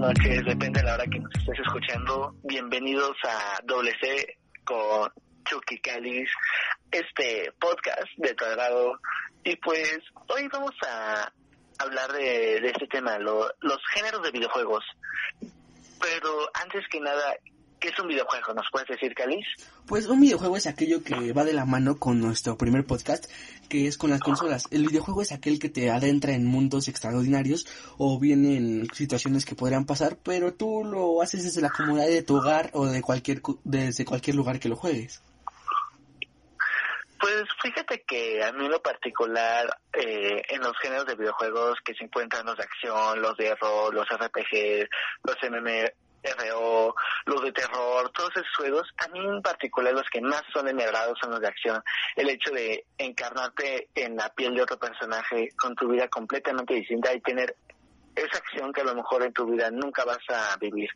Noches, depende de la hora que nos estés escuchando. Bienvenidos a WC con Chucky Calis, este podcast de tu agrado. Y pues hoy vamos a hablar de, este tema, los géneros de videojuegos. Pero antes que nada, ¿Qué es un videojuego? ¿Nos puedes decir, Calis? Pues un videojuego es aquello que va de la mano con nuestro primer podcast, que es con las consolas. El videojuego es aquel que te adentra en mundos extraordinarios o bien en situaciones que podrían pasar, pero tú lo haces desde la comodidad de tu hogar o de cualquier desde cualquier lugar que lo juegues. Pues fíjate que a mí en lo particular, eh, en los géneros de videojuegos que se encuentran los de acción, los de rol, los RPG, los MM, RO, los de terror, todos esos juegos, a mí en particular los que más son de son los de acción. El hecho de encarnarte en la piel de otro personaje con tu vida completamente distinta y tener esa acción que a lo mejor en tu vida nunca vas a vivir.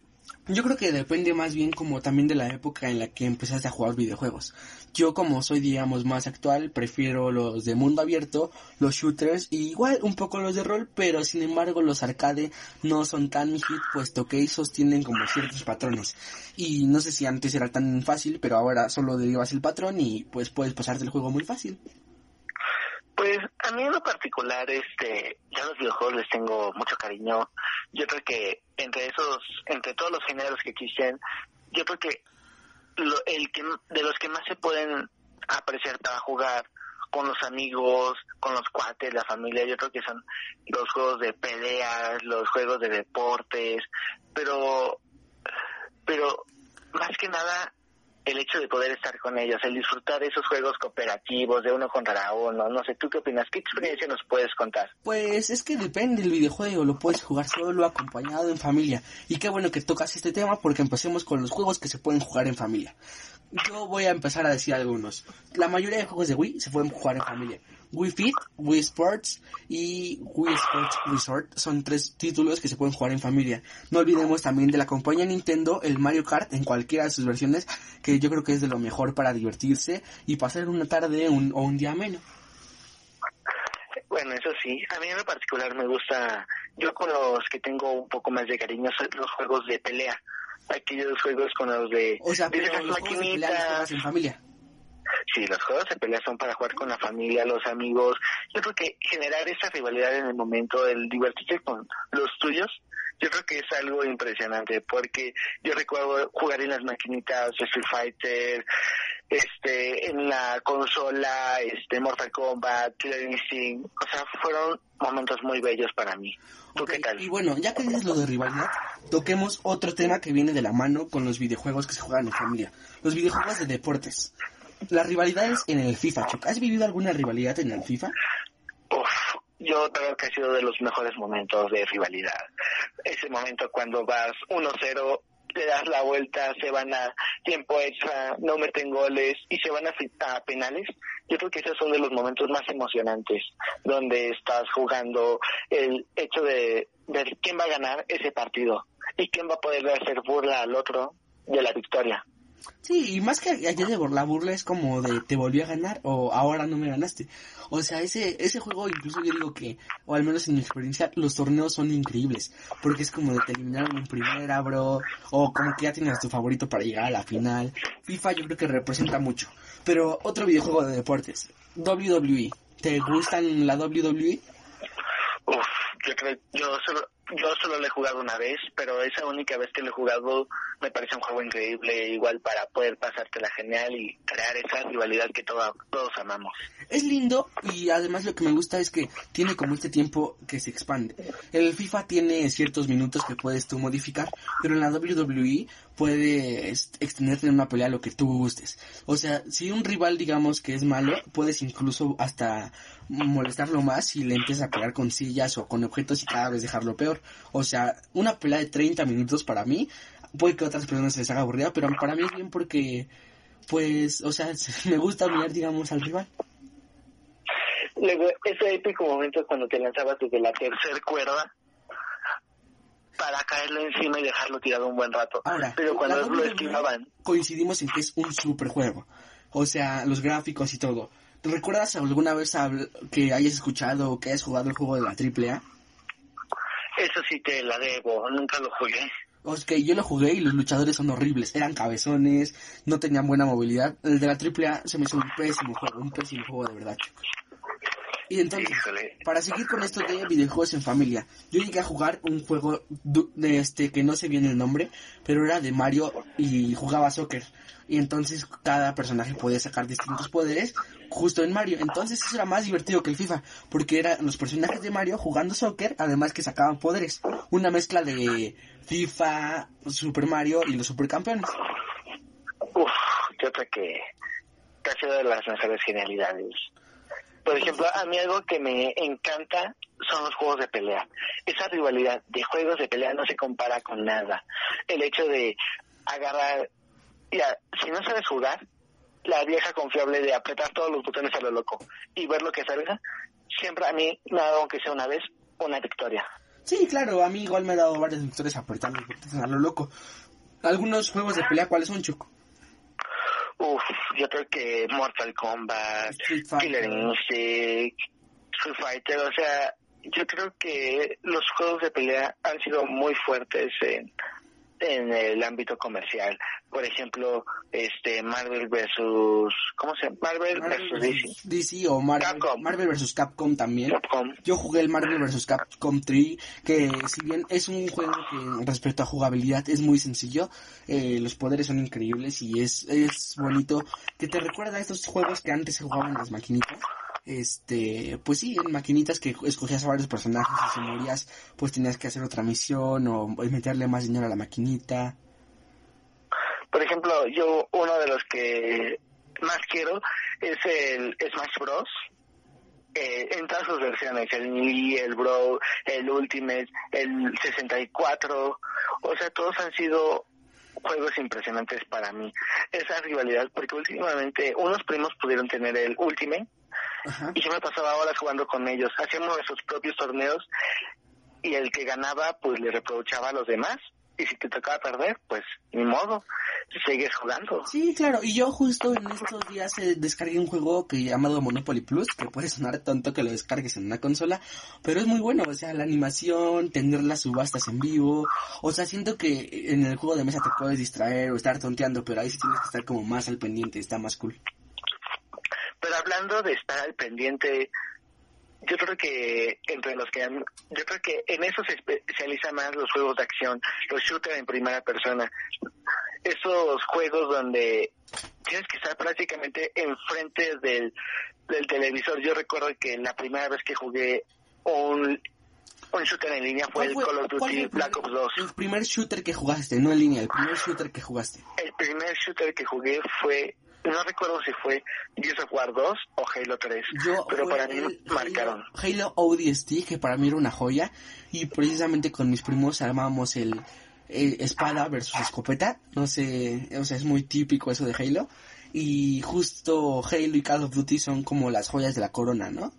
Yo creo que depende más bien como también de la época en la que empezaste a jugar videojuegos. Yo como soy digamos más actual, prefiero los de mundo abierto, los shooters y igual un poco los de rol, pero sin embargo los arcade no son tan mi hit puesto que esos tienen como ciertos patrones. Y no sé si antes era tan fácil, pero ahora solo derivas el patrón y pues puedes pasarte el juego muy fácil. Pues a mí en lo particular, este, ya los videojuegos les tengo mucho cariño. Yo creo que entre esos, entre todos los géneros que existen, yo creo que el que de los que más se pueden apreciar para jugar con los amigos, con los cuates, la familia, yo creo que son los juegos de peleas, los juegos de deportes, pero, pero más que nada el hecho de poder estar con ellos, el disfrutar de esos juegos cooperativos de uno contra uno, no sé, ¿tú qué opinas? ¿Qué experiencia nos puedes contar? Pues es que depende del videojuego, lo puedes jugar solo, acompañado, en familia. Y qué bueno que tocas este tema porque empecemos con los juegos que se pueden jugar en familia. Yo voy a empezar a decir algunos. La mayoría de juegos de Wii se pueden jugar en familia. Wii Fit, Wii Sports y Wii Sports Resort son tres títulos que se pueden jugar en familia. No olvidemos también de la compañía Nintendo el Mario Kart en cualquiera de sus versiones, que yo creo que es de lo mejor para divertirse y pasar una tarde o un día menos. Bueno, eso sí, a mí en particular me gusta, yo con los que tengo un poco más de cariño son los juegos de pelea, aquellos juegos con los de... O sea, pero los maquinitas. en familia. Sí, los juegos de pelea son para jugar con la familia, los amigos. Yo creo que generar esa rivalidad en el momento, el divertirse con los tuyos, yo creo que es algo impresionante porque yo recuerdo jugar en las maquinitas de Street Fighter, este, en la consola, este, Mortal Kombat, Killer Instinct, o sea, fueron momentos muy bellos para mí. ¿Tú qué tal? Y bueno, ya que dices lo de rivalidad, toquemos otro tema que viene de la mano con los videojuegos que se juegan en familia, los videojuegos de deportes. Las rivalidades en el FIFA. ¿Has vivido alguna rivalidad en el FIFA? Uf, yo creo que ha sido de los mejores momentos de rivalidad. Ese momento cuando vas 1-0, le das la vuelta, se van a tiempo extra, no meten goles y se van a, a penales. Yo creo que esos son de los momentos más emocionantes, donde estás jugando el hecho de ver quién va a ganar ese partido y quién va a poder hacer burla al otro de la victoria. Sí, y más que allá de la burla es como de te volví a ganar o ahora no me ganaste. O sea, ese ese juego incluso yo digo que, o al menos en mi experiencia, los torneos son increíbles. Porque es como de te eliminaron en primera, bro. O como que ya tienes tu favorito para llegar a la final. FIFA yo creo que representa mucho. Pero otro videojuego de deportes. WWE. ¿Te gustan la WWE? Yo creo, yo solo, yo solo lo he jugado una vez, pero esa única vez que lo he jugado me parece un juego increíble, igual para poder pasártela genial y crear esa rivalidad que todos amamos. Es lindo y además lo que me gusta es que tiene como este tiempo que se expande. El FIFA tiene ciertos minutos que puedes tú modificar, pero en la WWE puedes extenderte en una pelea lo que tú gustes. O sea, si un rival digamos que es malo, puedes incluso hasta molestarlo más y le empiezas a pegar con sillas o con objetos y cada vez dejarlo peor. O sea, una pelea de 30 minutos para mí, puede que a otras personas se les haga aburrida, pero para mí es bien porque, pues, o sea, me gusta mirar, digamos, al rival. Luego, ese épico momento cuando te lanzabas desde la tercera cuerda para caerle encima y dejarlo tirado un buen rato. Ahora, pero cuando lo esquivaban, Coincidimos en que es un super juego. O sea, los gráficos y todo. ¿Te recuerdas alguna vez que hayas escuchado o que hayas jugado el juego de la AAA? eso sí te la debo, nunca lo jugué. Sea, que yo lo jugué y los luchadores son horribles. Eran cabezones, no tenían buena movilidad. El de la AAA se me hizo un pésimo juego, un pésimo juego de verdad. Y entonces, Híjole. para seguir con esto de videojuegos en familia, yo llegué a jugar un juego de este que no sé bien el nombre, pero era de Mario y jugaba soccer. Y entonces cada personaje podía sacar distintos poderes justo en Mario. Entonces eso era más divertido que el FIFA, porque eran los personajes de Mario jugando soccer, además que sacaban poderes. Una mezcla de FIFA, Super Mario y los supercampeones. Uf, yo creo que que ha sido de las mejores genialidades. Por ejemplo, a mí algo que me encanta son los juegos de pelea. Esa rivalidad de juegos de pelea no se compara con nada. El hecho de agarrar, ya, si no sabes jugar, la vieja confiable de apretar todos los botones a lo loco y ver lo que salga, siempre a mí me ha dado, aunque sea una vez, una victoria. Sí, claro, a mí igual me ha dado varias victorias apretando los botones a lo loco. Algunos juegos de pelea, ¿cuáles son, Choco? Uf, yo creo que Mortal Kombat. Killer Instinct, Street Fighter, o sea, yo creo que los juegos de pelea han sido muy fuertes en, en el ámbito comercial. Por ejemplo, este Marvel versus, ¿cómo se llama? Marvel, versus DC. DC o Marvel, Capcom. Marvel vs. Capcom también. Capcom. Yo jugué el Marvel vs. Capcom 3, que si bien es un juego que respecto a jugabilidad es muy sencillo, eh, los poderes son increíbles y es, es bonito, que te recuerda a estos juegos que antes se jugaban en las maquinitas. Este, pues sí, en maquinitas que escogías a varios personajes y si morías, pues tenías que hacer otra misión o meterle más dinero a la maquinita. Por ejemplo, yo uno de los que más quiero es el Smash Bros. Eh, en todas sus versiones, el Melee, el Bro, el Ultimate, el 64, o sea, todos han sido juegos impresionantes para mí. Esa rivalidad, porque últimamente unos primos pudieron tener el Ultimate Ajá. y yo me pasaba horas jugando con ellos. Hacíamos nuestros propios torneos y el que ganaba pues le reprochaba a los demás y si te tocaba perder pues ni modo, sigues jugando. Sí, claro, y yo justo en estos días eh, descargué un juego que llamado Monopoly Plus, que puede sonar tonto que lo descargues en una consola, pero es muy bueno, o sea, la animación, tener las subastas en vivo, o sea, siento que en el juego de mesa te puedes distraer o estar tonteando, pero ahí sí tienes que estar como más al pendiente, está más cool. Pero hablando de estar al pendiente, yo creo que entre los que han, yo creo que en eso se especializan más los juegos de acción, los shooters en primera persona. Esos juegos donde tienes que estar prácticamente enfrente del, del televisor. Yo recuerdo que la primera vez que jugué un, un shooter en línea fue el ¿Cuál Call of Duty el Black Ops 2. El primer shooter que jugaste, no en línea, el primer shooter que jugaste. El primer shooter que jugué fue, no recuerdo si fue Gears of War 2 o Halo 3, Yo pero para mí el marcaron. Halo, Halo ODST, que para mí era una joya, y precisamente con mis primos armábamos el, el espada versus escopeta, no sé, o sea, es muy típico eso de Halo, y justo Halo y Call of Duty son como las joyas de la corona, ¿no?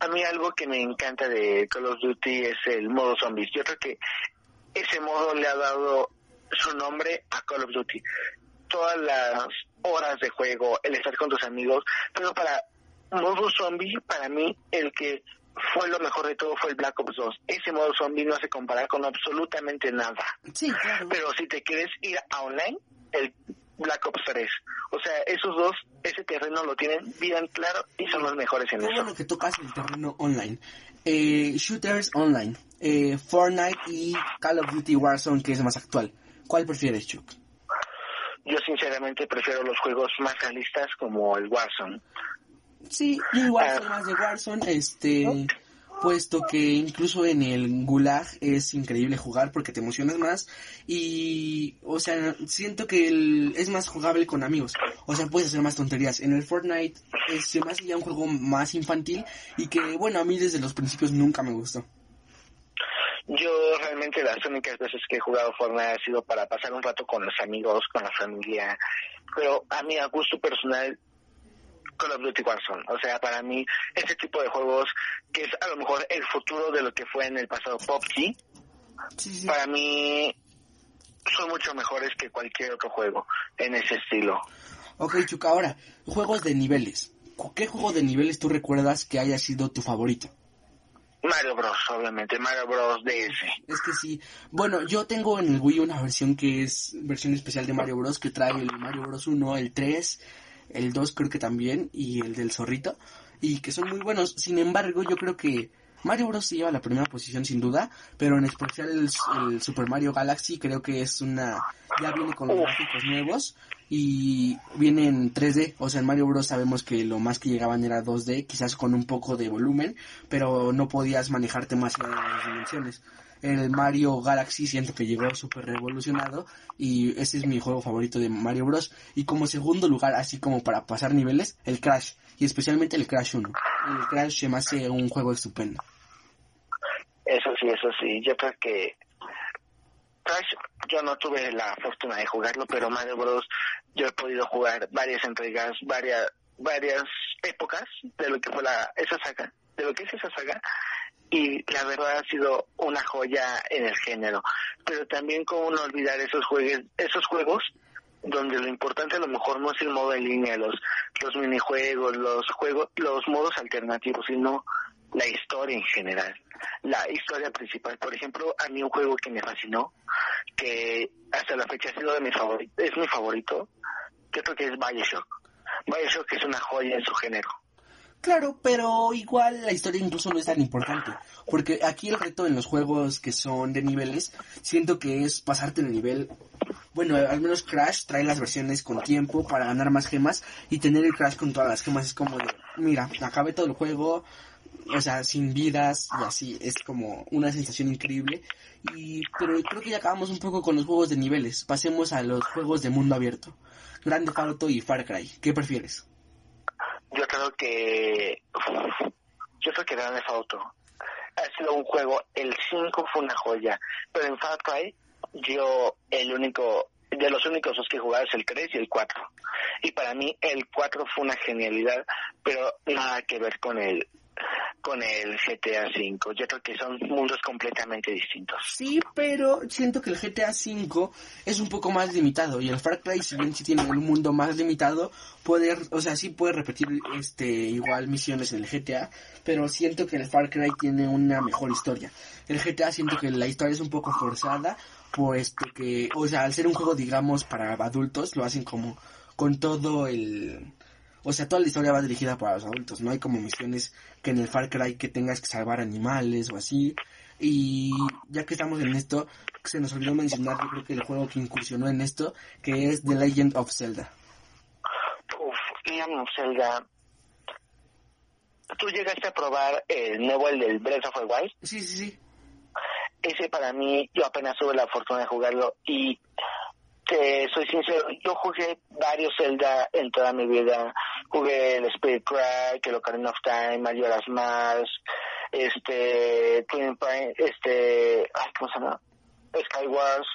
A mí algo que me encanta de Call of Duty es el modo zombies. Yo creo que ese modo le ha dado su nombre a Call of Duty. Todas las horas de juego, el estar con tus amigos, pero para modo zombie, para mí, el que fue lo mejor de todo fue el Black Ops 2. Ese modo zombie no se compara con absolutamente nada. Sí, claro. Pero si te quieres ir a online, el Black Ops 3. O sea, esos dos, ese terreno lo tienen bien claro y son los mejores en Qué eso. bueno que tocas el terreno online. Eh, shooters online. Eh, Fortnite y Call of Duty Warzone, que es más actual. ¿Cuál prefieres, Chuck? Yo sinceramente prefiero los juegos más realistas como el Warzone. Sí, yo igual Ah. más de Warzone, este, puesto que incluso en el Gulag es increíble jugar porque te emocionas más y, o sea, siento que el- es más jugable con amigos, o sea, puedes hacer más tonterías. En el Fortnite es hace ya un juego más infantil y que, bueno, a mí desde los principios nunca me gustó. Yo realmente las únicas veces que he jugado Fortnite ha sido para pasar un rato con los amigos, con la familia, pero a mí a gusto personal Call of Duty Warzone, o sea, para mí ese tipo de juegos que es a lo mejor el futuro de lo que fue en el pasado PUBG, Sí, sí. para mí son mucho mejores que cualquier otro juego en ese estilo. Ok, Chuck, ahora, juegos de niveles. ¿Qué juego de niveles tú recuerdas que haya sido tu favorito? Mario Bros, obviamente, Mario Bros DS. Es que sí. Bueno, yo tengo en el Wii una versión que es versión especial de Mario Bros. que trae el Mario Bros 1, el 3, el 2 creo que también y el del zorrito y que son muy buenos. Sin embargo, yo creo que Mario Bros lleva la primera posición sin duda, pero en especial el, el Super Mario Galaxy creo que es una ya viene con los Uf. gráficos nuevos y viene en 3D, o sea, en Mario Bros sabemos que lo más que llegaban era 2D, quizás con un poco de volumen, pero no podías manejarte más allá de las dimensiones. El Mario Galaxy siento que llegó súper revolucionado y ese es mi juego favorito de Mario Bros. Y como segundo lugar, así como para pasar niveles, el Crash, y especialmente el Crash 1. El Crash se me hace un juego estupendo. Sí, eso sí. Yo creo que Crash, yo no tuve la fortuna de jugarlo, pero Mario Bros. yo he podido jugar varias entregas, varias varias épocas de lo que fue la esa saga, de lo que es esa saga, y la verdad ha sido una joya en el género. Pero también cómo no olvidar esos juegos, esos juegos donde lo importante a lo mejor no es el modo en línea, los los minijuegos, los juegos, los modos alternativos, sino la historia en general, la historia principal. Por ejemplo, a mí un juego que me fascinó, que hasta la fecha ha sido de mi favorito, es mi favorito, que creo que es Bioshock. Bioshock es una joya en su género. Claro, pero igual la historia incluso no es tan importante. Porque aquí el reto en los juegos que son de niveles, siento que es pasarte el nivel. Bueno, al menos Crash trae las versiones con tiempo para ganar más gemas y tener el Crash con todas las gemas es como mira, acabé todo el juego, o sea, sin vidas y así, es como una sensación increíble. Y, pero creo que ya acabamos un poco con los juegos de niveles. Pasemos a los juegos de mundo abierto. Grande Auto y Far Cry. ¿Qué prefieres? Yo creo que yo creo que Grand Theft Auto ha sido un juego, el 5 fue una joya, pero en Far Cry yo el único de los únicos dos que he jugado es el 3 y el 4. Y para mí el 4 fue una genialidad, pero nada que ver con el con el GTA 5. Yo creo que son mundos completamente distintos. Sí, pero siento que el GTA V es un poco más limitado y el Far Cry, si bien sí tiene un mundo más limitado, puede, o sea, sí puede repetir este igual misiones en el GTA, pero siento que el Far Cry tiene una mejor historia. El GTA siento que la historia es un poco forzada, puesto que, o sea, al ser un juego digamos para adultos, lo hacen como con todo el o sea, toda la historia va dirigida para los adultos, no hay como misiones que en el Far Cry que tengas que salvar animales o así. Y ya que estamos en esto, se nos olvidó mencionar, yo creo que el juego que incursionó en esto, que es The Legend of Zelda. Uf, Legend of Zelda. ¿Tú llegaste a probar el nuevo, el del Breath of the Wild? Sí, sí, sí. Ese para mí, yo apenas tuve la fortuna de jugarlo y te soy sincero, yo jugué varios Zelda en toda mi vida. Jugué el Spirit Cry, el Ocarina of Time, Majora's Mask, este, Twin Pine, este, ay, ¿cómo se llama? Skywars.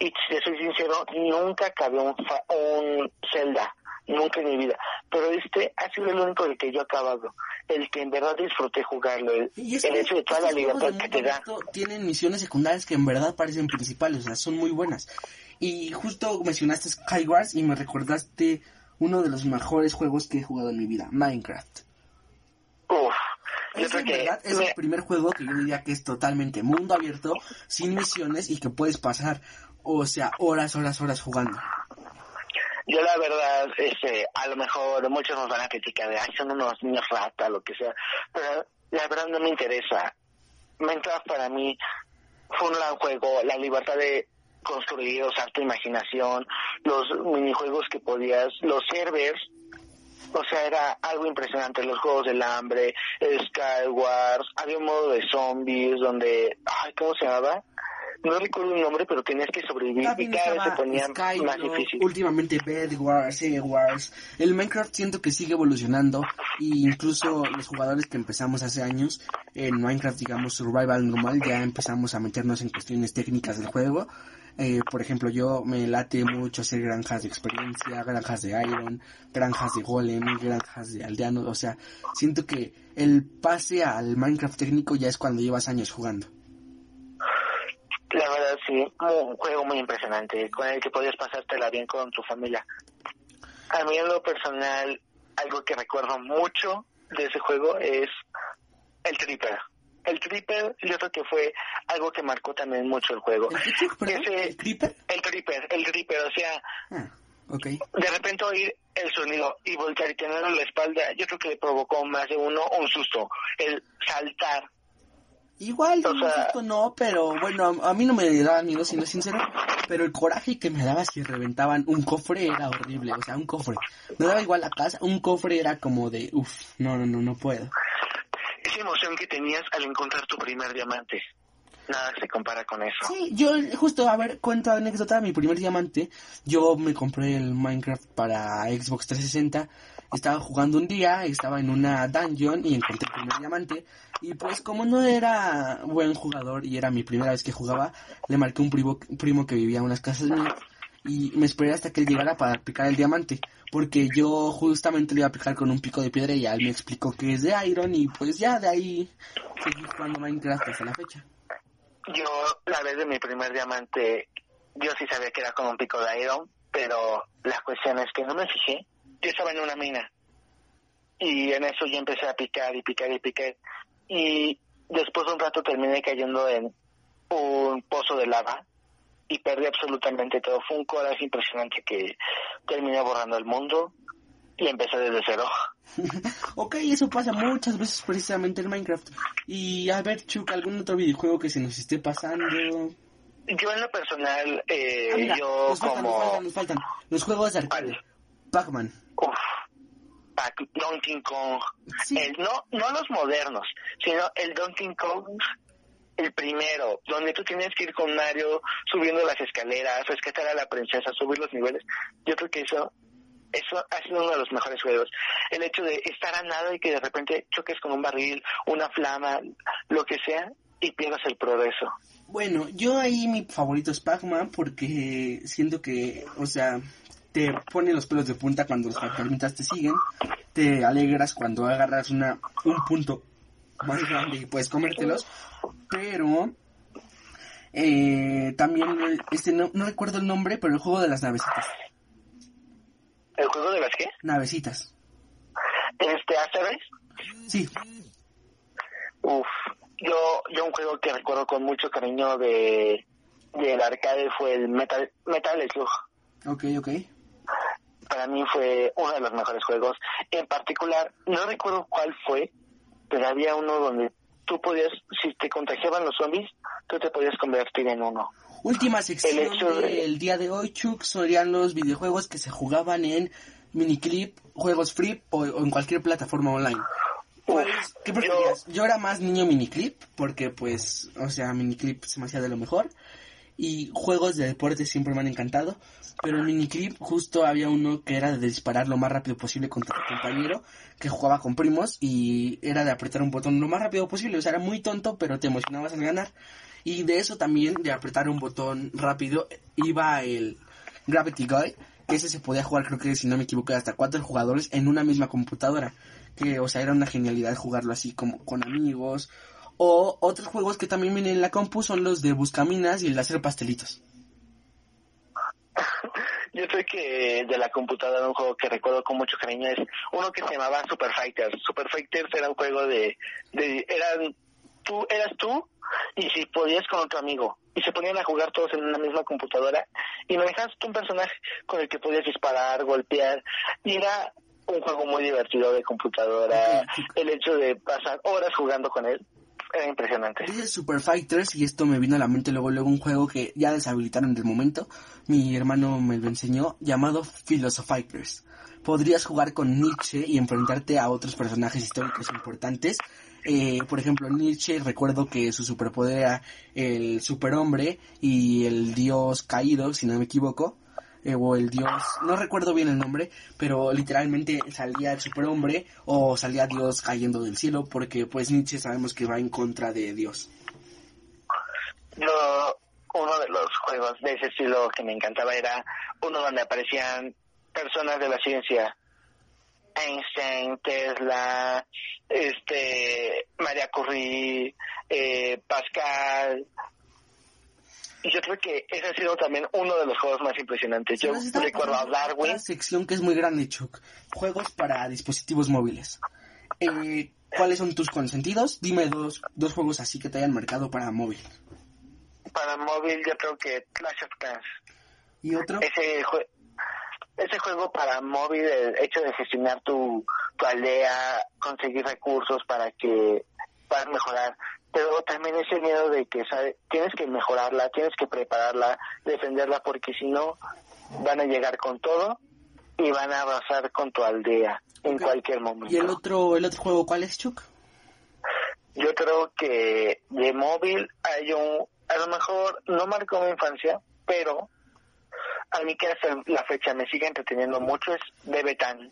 Y te soy sincero, nunca acabé un, fa- un Zelda, nunca en mi vida. Pero este ha sido el único del que yo he acabado, el que en verdad disfruté jugarlo, el, Y el que hecho de toda la libertad que te da. abierto tienen misiones secundarias que en verdad parecen principales, o sea, son muy buenas. Y justo mencionaste Skywars y me recordaste uno de los mejores juegos que he jugado en mi vida, Minecraft. Uf, yo creo en que verdad es el primer juego que yo diría que es totalmente mundo abierto, sin misiones y que puedes pasar, o sea, horas, horas, horas jugando. Yo la verdad, este, a lo mejor muchos nos van a criticar de, ay, son unos niños rata, lo que sea, pero la verdad no me interesa. Minecraft para mí fue un gran juego, la libertad de construir, usar tu imaginación, los minijuegos que podías, los servers, o sea, era algo impresionante, los juegos del hambre, Skywars, había un modo de zombies donde, ay, ¿cómo se llamaba? No recuerdo el nombre, pero tenías que sobrevivir y cada vez se ponía más difícil. Últimamente Bed Wars, Wars. El Minecraft siento que sigue evolucionando y incluso los jugadores que empezamos hace años en Minecraft, digamos, Survival normal, ya empezamos a meternos en cuestiones técnicas del juego. Eh, por ejemplo, yo me late mucho hacer granjas de experiencia, granjas de iron, granjas de golem, granjas de aldeanos. O sea, siento que el pase al Minecraft técnico ya es cuando llevas años jugando. La verdad, sí, un juego muy impresionante, con el que podías pasártela bien con tu familia. A mí en lo personal, algo que recuerdo mucho de ese juego es el Tripper. El Tripper yo creo que fue algo que marcó también mucho el juego. ¿El, Ese, ¿El Tripper? El Tripper, el Tripper, o sea, ah, okay. de repente oír el sonido y voltear y tenerlo en la espalda, yo creo que le provocó más de uno un susto. El saltar Igual, o no, pero bueno, a mí no me daba miedo, siendo sincero, pero el coraje que me daba si reventaban un cofre era horrible, o sea, un cofre. Me daba igual la casa, un cofre era como de, uff, no, no, no, no puedo. Esa emoción que tenías al encontrar tu primer diamante, nada se compara con eso. Sí, yo justo, a ver, cuento anécdota, mi primer diamante, yo me compré el Minecraft para Xbox 360 estaba jugando un día, estaba en una dungeon y encontré el primer diamante. Y pues como no era buen jugador y era mi primera vez que jugaba, le marqué un primo, primo que vivía en unas casas mías y me esperé hasta que él llegara para picar el diamante. Porque yo justamente le iba a picar con un pico de piedra y él me explicó que es de Iron y pues ya de ahí seguí jugando Minecraft hasta la fecha. Yo la vez de mi primer diamante, yo sí sabía que era con un pico de Iron, pero la cuestión es que no me fijé yo estaba en una mina y en eso yo empecé a picar y picar y picar y después de un rato terminé cayendo en un pozo de lava y perdí absolutamente todo. Fue un coraje impresionante que terminé borrando el mundo y empecé desde cero. ok, eso pasa muchas veces precisamente en Minecraft. Y a ver, Chuck, ¿algún otro videojuego que se nos esté pasando? Yo en lo personal, eh, ah, yo como... nos faltan, Los juegos de arcade. Pac-Man. Donkey Kong. no, no los modernos, sino el Donkey Kong, el primero, donde tú tienes que ir con Mario subiendo las escaleras, rescatar a la princesa, subir los niveles. Yo creo que eso eso ha sido uno de los mejores juegos. El hecho de estar a nada y que de repente choques con un barril, una flama, lo que sea, y pierdas el progreso. Bueno, yo ahí mi favorito es Pac-Man porque siento que, o sea, te pone los pelos de punta cuando los fantasmitas te siguen, te alegras cuando agarras una, un punto más grande y puedes comértelos, pero eh, también, este no, recuerdo el nombre, pero el juego de las navecitas. ¿El juego de las qué? Navecitas. ¿Este Asteroids? Sí. Uf, yo, yo un juego que recuerdo con mucho cariño de del arcade fue el Metal, Metal Slug. Ok, ok para mí fue uno de los mejores juegos. En particular, no recuerdo cuál fue, pero había uno donde tú podías, si te contagiaban los zombies, tú te podías convertir en uno. Última sección del día de hoy, Chuck, serían los videojuegos que se jugaban en miniclip, juegos free o, en cualquier plataforma online. ¿Qué preferías? Yo... yo... era más niño miniclip, porque pues, o sea, miniclip se me hacía de lo mejor y juegos de deporte siempre me han encantado. Pero en miniclip justo había uno que era de disparar lo más rápido posible contra tu compañero que jugaba con primos y era de apretar un botón lo más rápido posible. O sea, era muy tonto, pero te emocionabas al ganar. Y de eso también, de apretar un botón rápido, iba el Gravity Guy, que ese se podía jugar, creo que si no me equivoco, hasta cuatro jugadores en una misma computadora. Que, o sea, era una genialidad jugarlo así como con amigos o otros juegos que también vienen en la compu son los de Buscaminas y el de hacer pastelitos. Yo sé que de la computadora un juego que recuerdo con mucho cariño es uno que se llamaba Super Fighters. Super Fighters era un juego de, de eran tú eras tú y si podías con otro amigo y se ponían a jugar todos en una misma computadora y manejabas un personaje con el que podías disparar, golpear y era un juego muy divertido de computadora. El hecho de pasar horas jugando con él era impresionante. Dice Super Fighters y esto me vino a la mente luego luego un juego que ya deshabilitaron del momento. Mi hermano me lo enseñó llamado Philosophicers. Podrías jugar con Nietzsche y enfrentarte a otros personajes históricos importantes. Eh, por ejemplo, Nietzsche, recuerdo que su superpoder era el superhombre y el dios caído, si no me equivoco. Eh, o el dios, no recuerdo bien el nombre, pero literalmente salía el superhombre o salía Dios cayendo del cielo, porque pues Nietzsche sabemos que va en contra de Dios. Uno de los juegos de ese estilo que me encantaba era uno donde aparecían personas de la ciencia. Einstein, Tesla, este, María Curie, eh, Pascal, y yo creo que ese ha sido también uno de los juegos más impresionantes. Yo recuerdo a Darwin. Una sección que es muy grande, Chuck. Juegos para dispositivos móviles. Eh, ¿Cuáles son tus consentidos? Dime dos, dos juegos así que te hayan marcado para móvil. Para móvil yo creo que Clash of Clans. ¿Y otro? Ese, ese juego para móvil, el hecho de gestionar tu, tu aldea, conseguir recursos para que puedas mejorar pero también ese miedo de que tienes que mejorarla, tienes que prepararla, defenderla, porque si no van a llegar con todo y van a arrasar con tu aldea en cualquier momento. ¿Y el otro, el otro juego cuál es, Chuck? Yo creo que de móvil hay un, a lo mejor no marcó mi infancia, pero a mí que hasta la fecha me sigue entreteniendo mucho es Bebetan,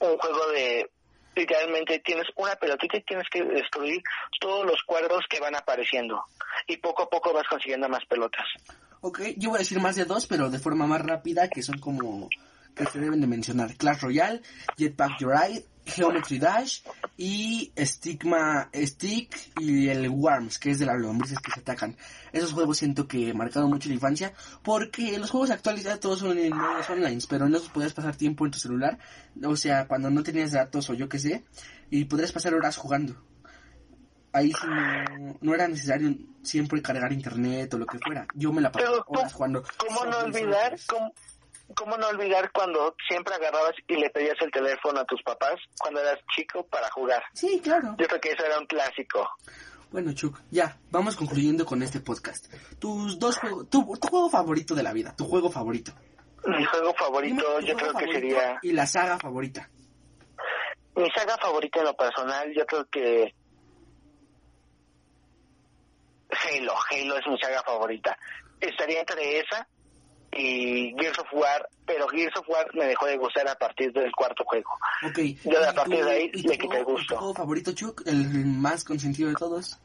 un juego de literalmente tienes una pelotita y tienes que destruir todos los cuadros que van apareciendo. Y poco a poco vas consiguiendo más pelotas. Ok, yo voy a decir más de dos, pero de forma más rápida, que son como que se deben de mencionar. Clash Royale, Jetpack Joyride, Geometry Dash y Stigma Stick y el Worms, que es de las lombrices que se atacan. Esos juegos siento que marcaron mucho la infancia porque los juegos actuales ya todos son en modos online, pero no podías pasar tiempo en tu celular, o sea, cuando no tenías datos o yo qué sé, y podrías pasar horas jugando. Ahí no, era necesario siempre cargar internet o lo que fuera. Yo me la pasaba horas jugando. ¿Cómo no olvidar? ¿cómo? ¿Cómo no olvidar cuando siempre agarrabas y le pedías el teléfono a tus papás cuando eras chico para jugar? Sí, claro. Yo creo que eso era un clásico. Bueno, Chuck, ya, vamos concluyendo con este podcast. Tus dos juegos, tu, juego favorito de la vida, tu juego favorito. Mi juego favorito, yo creo que sería... Y la saga favorita. Mi saga favorita en lo personal, yo creo que... Halo, Halo es mi saga favorita. Estaría entre esa y Gears of War, pero Gears of War me dejó de gustar a partir del cuarto juego. Ok. Yo a partir de ahí le quité el gusto. ¿Tu juego favorito, Chuck? ¿El más consentido de todos?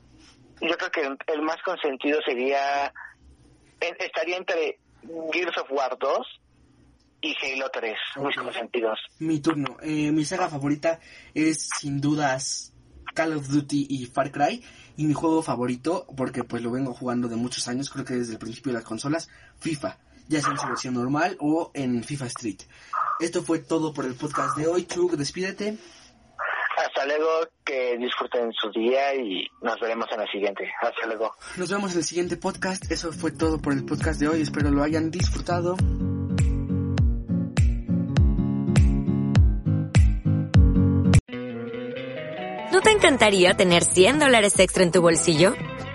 Yo creo que el más consentido sería... Estaría entre Gears of War 2 y Halo 3, mis consentidos. Mi turno. Eh, mi saga favorita es sin dudas Call of Duty y Far Cry. Y mi juego favorito, porque pues lo vengo jugando de muchos años, creo que desde el principio de las consolas, FIFA ya sea en su versión normal o en FIFA Street. Esto fue todo por el podcast de hoy. Chug, despídete. Hasta luego, que disfruten su día y nos veremos en el siguiente. Hasta luego. Nos vemos en el siguiente podcast. Eso fue todo por el podcast de hoy. Espero lo hayan disfrutado. ¿No te encantaría tener 100 dólares extra en tu bolsillo?